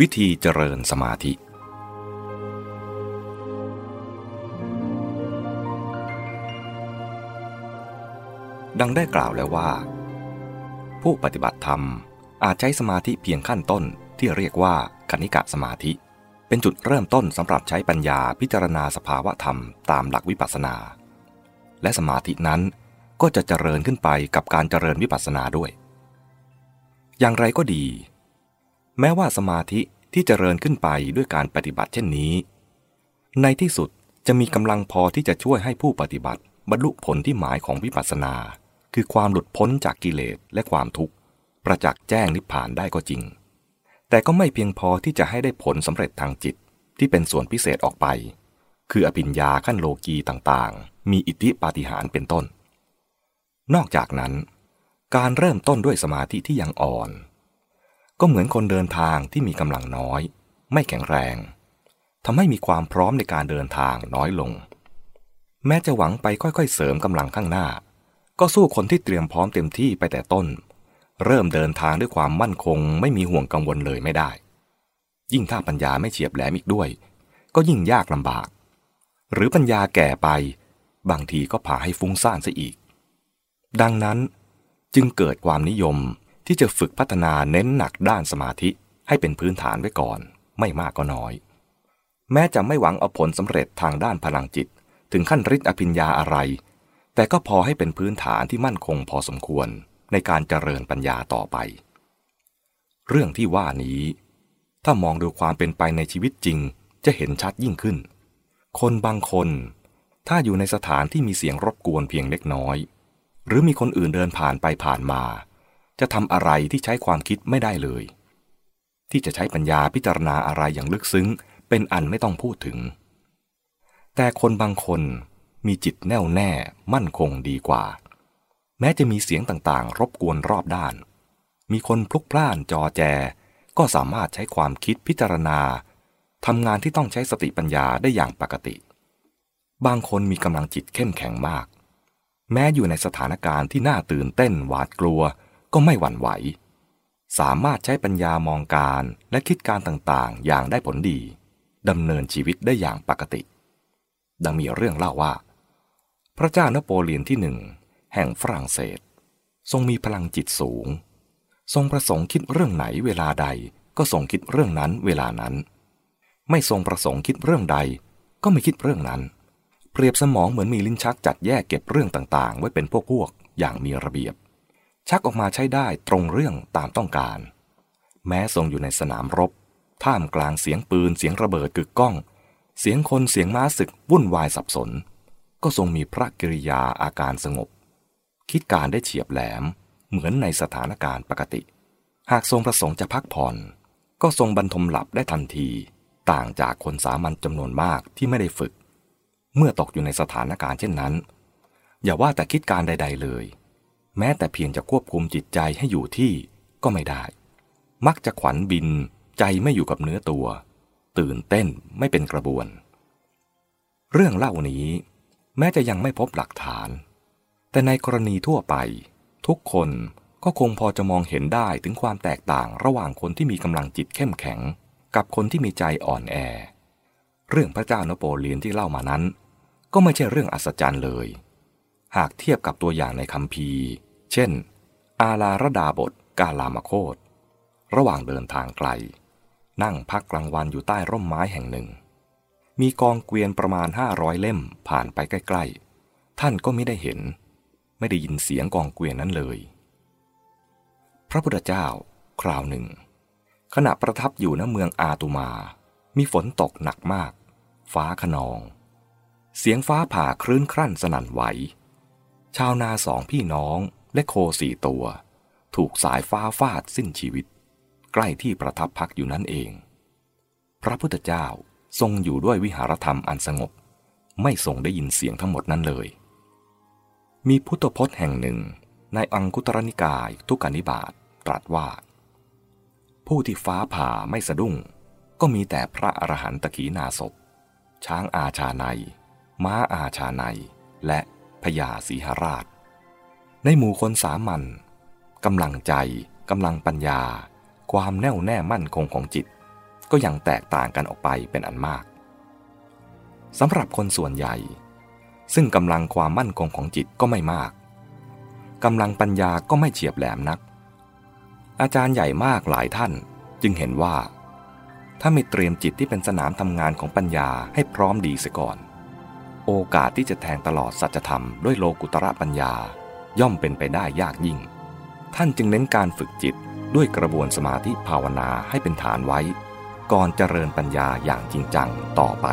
วิธีเจริญสมาธิ ดังได้กล่าวแล้วว่า ผู้ปฏิบัติธรรมอาจใช้สมาธิเพียงขั้นต้นที่เรียกว่าคณิกะสมาธิ เป็นจุดเริ่มต้นสำหรับใช้ปัญญาพิจารณาสภาวะธรรมตามหลักวิปัสสนา และสมาธินั้นก็จะเจริญขึ้นไปกับการเจริญวิปัสสนาด้วย อย่างไรก็ดี แม้ว่าสมาธิที่เจริญขึ้นไปด้วยการปฏิบัติเช่นนี้ ในที่สุดจะมีกำลังพอที่จะช่วยให้ผู้ปฏิบัติ บรรลุผลที่หมายของวิปัสสนา คือความหลุดพ้นจากกิเลสและความทุกข์ ประจักษ์แจ้งนิพพานได้ก็จริง แต่ก็ไม่เพียงพอที่จะให้ได้ผลสำเร็จทางจิตที่เป็นส่วนพิเศษออกไป คืออภิญญาขั้นโลกีต่างๆ มีอิทธิปาฏิหาริย์เป็นต้น นอกจากนั้น การเริ่มต้นด้วยสมาธิที่ยังอ่อน ก็เหมือนคนเดินทางที่มีกำลังน้อย ไม่แข็งแรงทำให้มีความพร้อมในการเดินทางน้อยลง แม้จะหวังไปค่อยๆ เสริมกำลังข้างหน้า ก็สู้คนที่เตรียมพร้อมเต็มที่ไปแต่ต้น เริ่มเดินทางด้วยความมั่นคง ไม่มีห่วงกังวลเลยไม่ได้ ยิ่งถ้าปัญญาไม่เฉียบแหลมอีกด้วย ก็ยิ่งยากลำบาก หรือปัญญาแก่ไป บางทีก็พาให้ฟุ้งซ่านซะอีก ดังนั้นจึงเกิดความนิยม ที่จะฝึกพัฒนาเน้นหนักด้านสมาธิให้เป็นพื้นฐานไว้ก่อน ไม่มากก็น้อย แม้จะไม่หวังเอาผลสำเร็จทางด้านพลังจิต ถึงขั้นฤทธิ์อภิญญาอะไร แต่ก็พอให้เป็นพื้นฐานที่มั่นคงพอสมควรในการเจริญปัญญาต่อไป เรื่องที่ว่านี้ ถ้ามองดูความเป็นไปในชีวิตจริง จะเห็นชัดยิ่งขึ้น คนบางคน ถ้าอยู่ในสถานที่มีเสียงรบกวนเพียงเล็กน้อย หรือมีคนอื่นเดินผ่านไปผ่านมา จะทำอะไรที่ใช้ความคิดไม่ได้เลย ที่จะใช้ปัญญาพิจารณาอะไรอย่างลึกซึ้ง เป็นอันไม่ต้องพูดถึง แต่คนบางคนมีจิตแน่วแน่มั่นคงดีกว่า แม้จะมีเสียงต่างๆ รบกวนรอบด้าน มีคนพลุกพล่านจอแจ ก็สามารถใช้ความคิดพิจารณาทำงานที่ต้องใช้สติปัญญาได้อย่างปกติ บางคนมีกำลังจิตเข้มแข็งมาก แม้อยู่ในสถานการณ์ที่น่าตื่นเต้นหวาดกลัว ก็ไม่หวั่นไหว สามารถใช้ปัญญามองการและคิดการต่างๆ อย่างได้ผลดีดำเนินชีวิตได้อย่างปกติ ดังมีเรื่องเล่าว่า พระเจ้านโปเลียนที่หนึ่งแห่งฝรั่งเศส ทรงมีพลังจิตสูง ทรงประสงค์คิดเรื่องไหนเวลาใดก็ทรงคิดเรื่องนั้นเวลานั้น ไม่ทรงประสงค์คิดเรื่องใด ก็ไม่คิดเรื่องนั้น เปรียบสมองเหมือนมีลิ้นชักจัดแยกเก็บเรื่องต่างๆ ไว้เป็นพวกๆอย่างมีระเบียบ ชักออกมาใช้ได้ตรงเรื่องตามต้องการ แม้ทรงอยู่ในสนามรบ ท่ามกลางเสียงปืนเสียงระเบิดกึกก้อง เสียงคนเสียงม้าศึกวุ่นวายสับสน ก็ทรงมีพระกิริยาอาการสงบ คิดการได้เฉียบแหลม เหมือนในสถานการณ์ปกติ หากทรงประสงค์จะพักผ่อน ก็ทรงบรรทมหลับได้ทันที ต่างจากคนสามัญจำนวนมากที่ไม่ได้ฝึก เมื่อตกอยู่ในสถานการณ์เช่นนั้น อย่าว่าแต่คิดการใด ๆ เลย แม้แต่เพียงจะควบคุมจิตใจให้อยู่ที่ก็ไม่ได้ มักจะขวัญบิน ใจไม่อยู่กับเนื้อตัว ตื่นเต้นไม่เป็นกระบวน เรื่องเล่านี้ แม้จะยังไม่พบหลักฐาน แต่ในกรณีทั่วไป ทุกคนก็คงพอจะมองเห็นได้ถึงความแตกต่างระหว่างคนที่มีกำลังจิตเข้มแข็ง กับคนที่มีใจอ่อนแอ เรื่องพระเจ้านโปเลียนที่เล่ามานั้น ก็ไม่ใช่เรื่องอัศจรรย์เลย หากเทียบกับตัวอย่างในคัมภีเช่น อาลาระดาบทกาลามโคตระหว่างเดินทางไกล นั่งพักกลางวันอยู่ใต้ร่มไม้แห่งหนึ่ง มีกองเกวียนประมาณห้าร้อยเล่มผ่านไปใกล้ๆ ท่านก็ไม่ได้เห็น ไม่ได้ยินเสียงกองเกวียนนั้นเลย พระพุทธเจ้า คราวหนึ่ง ขณะประทับอยู่ณเมืองอาตุมา มีฝนตกหนักมาก ฟ้าขนอง เสียงฟ้าผ่าคลื่นครั่นสนั่นไหว ชาวนาสองพี่น้องและโคสี่ตัว ถูกสายฟ้าฟาดสิ้นชีวิต ใกล้ที่ประทับพักอยู่นั่นเอง พระพุทธเจ้าทรงอยู่ด้วยวิหารธรรมอันสงบ ไม่ทรงได้ยินเสียงทั้งหมดนั้นเลย มีพุทธพจน์แห่งหนึ่งในอังคุตรนิกายทุกานิบาตตรัสว่า ผู้ที่ฟ้าผ่าไม่สะดุ้ง ก็มีแต่พระอรหันตขีนาศพ ช้างอาชาในม้าอาชาในและ พญาสีหราช ในหมู่คนสามัญกำลังใจกำลังปัญญา ความแน่วแน่มั่นคงของจิต ก็ยังแตกต่างกันออกไปเป็นอันมากสำหรับคนส่วนใหญ่ ซึ่งกำลังความมั่นคงของจิตก็ไม่มากกำลังปัญญาก็ไม่เฉียบแหลมนัก อาจารย์ใหญ่มากหลายท่านจึงเห็นว่า ถ้าไม่เตรียมจิตที่เป็นสนามทำงานของปัญญาให้พร้อมดีเสียก่อน โอกาสที่จะแทงตลอดสัจธรรมด้วยโลกุตระปัญญา ย่อมเป็นไปได้ยากยิ่ง ท่านจึงเน้นการฝึกจิตด้วยกระบวนสมาธิภาวนาให้เป็นฐานไว้ ก่อนเจริญปัญญาอย่างจริงจังต่อไป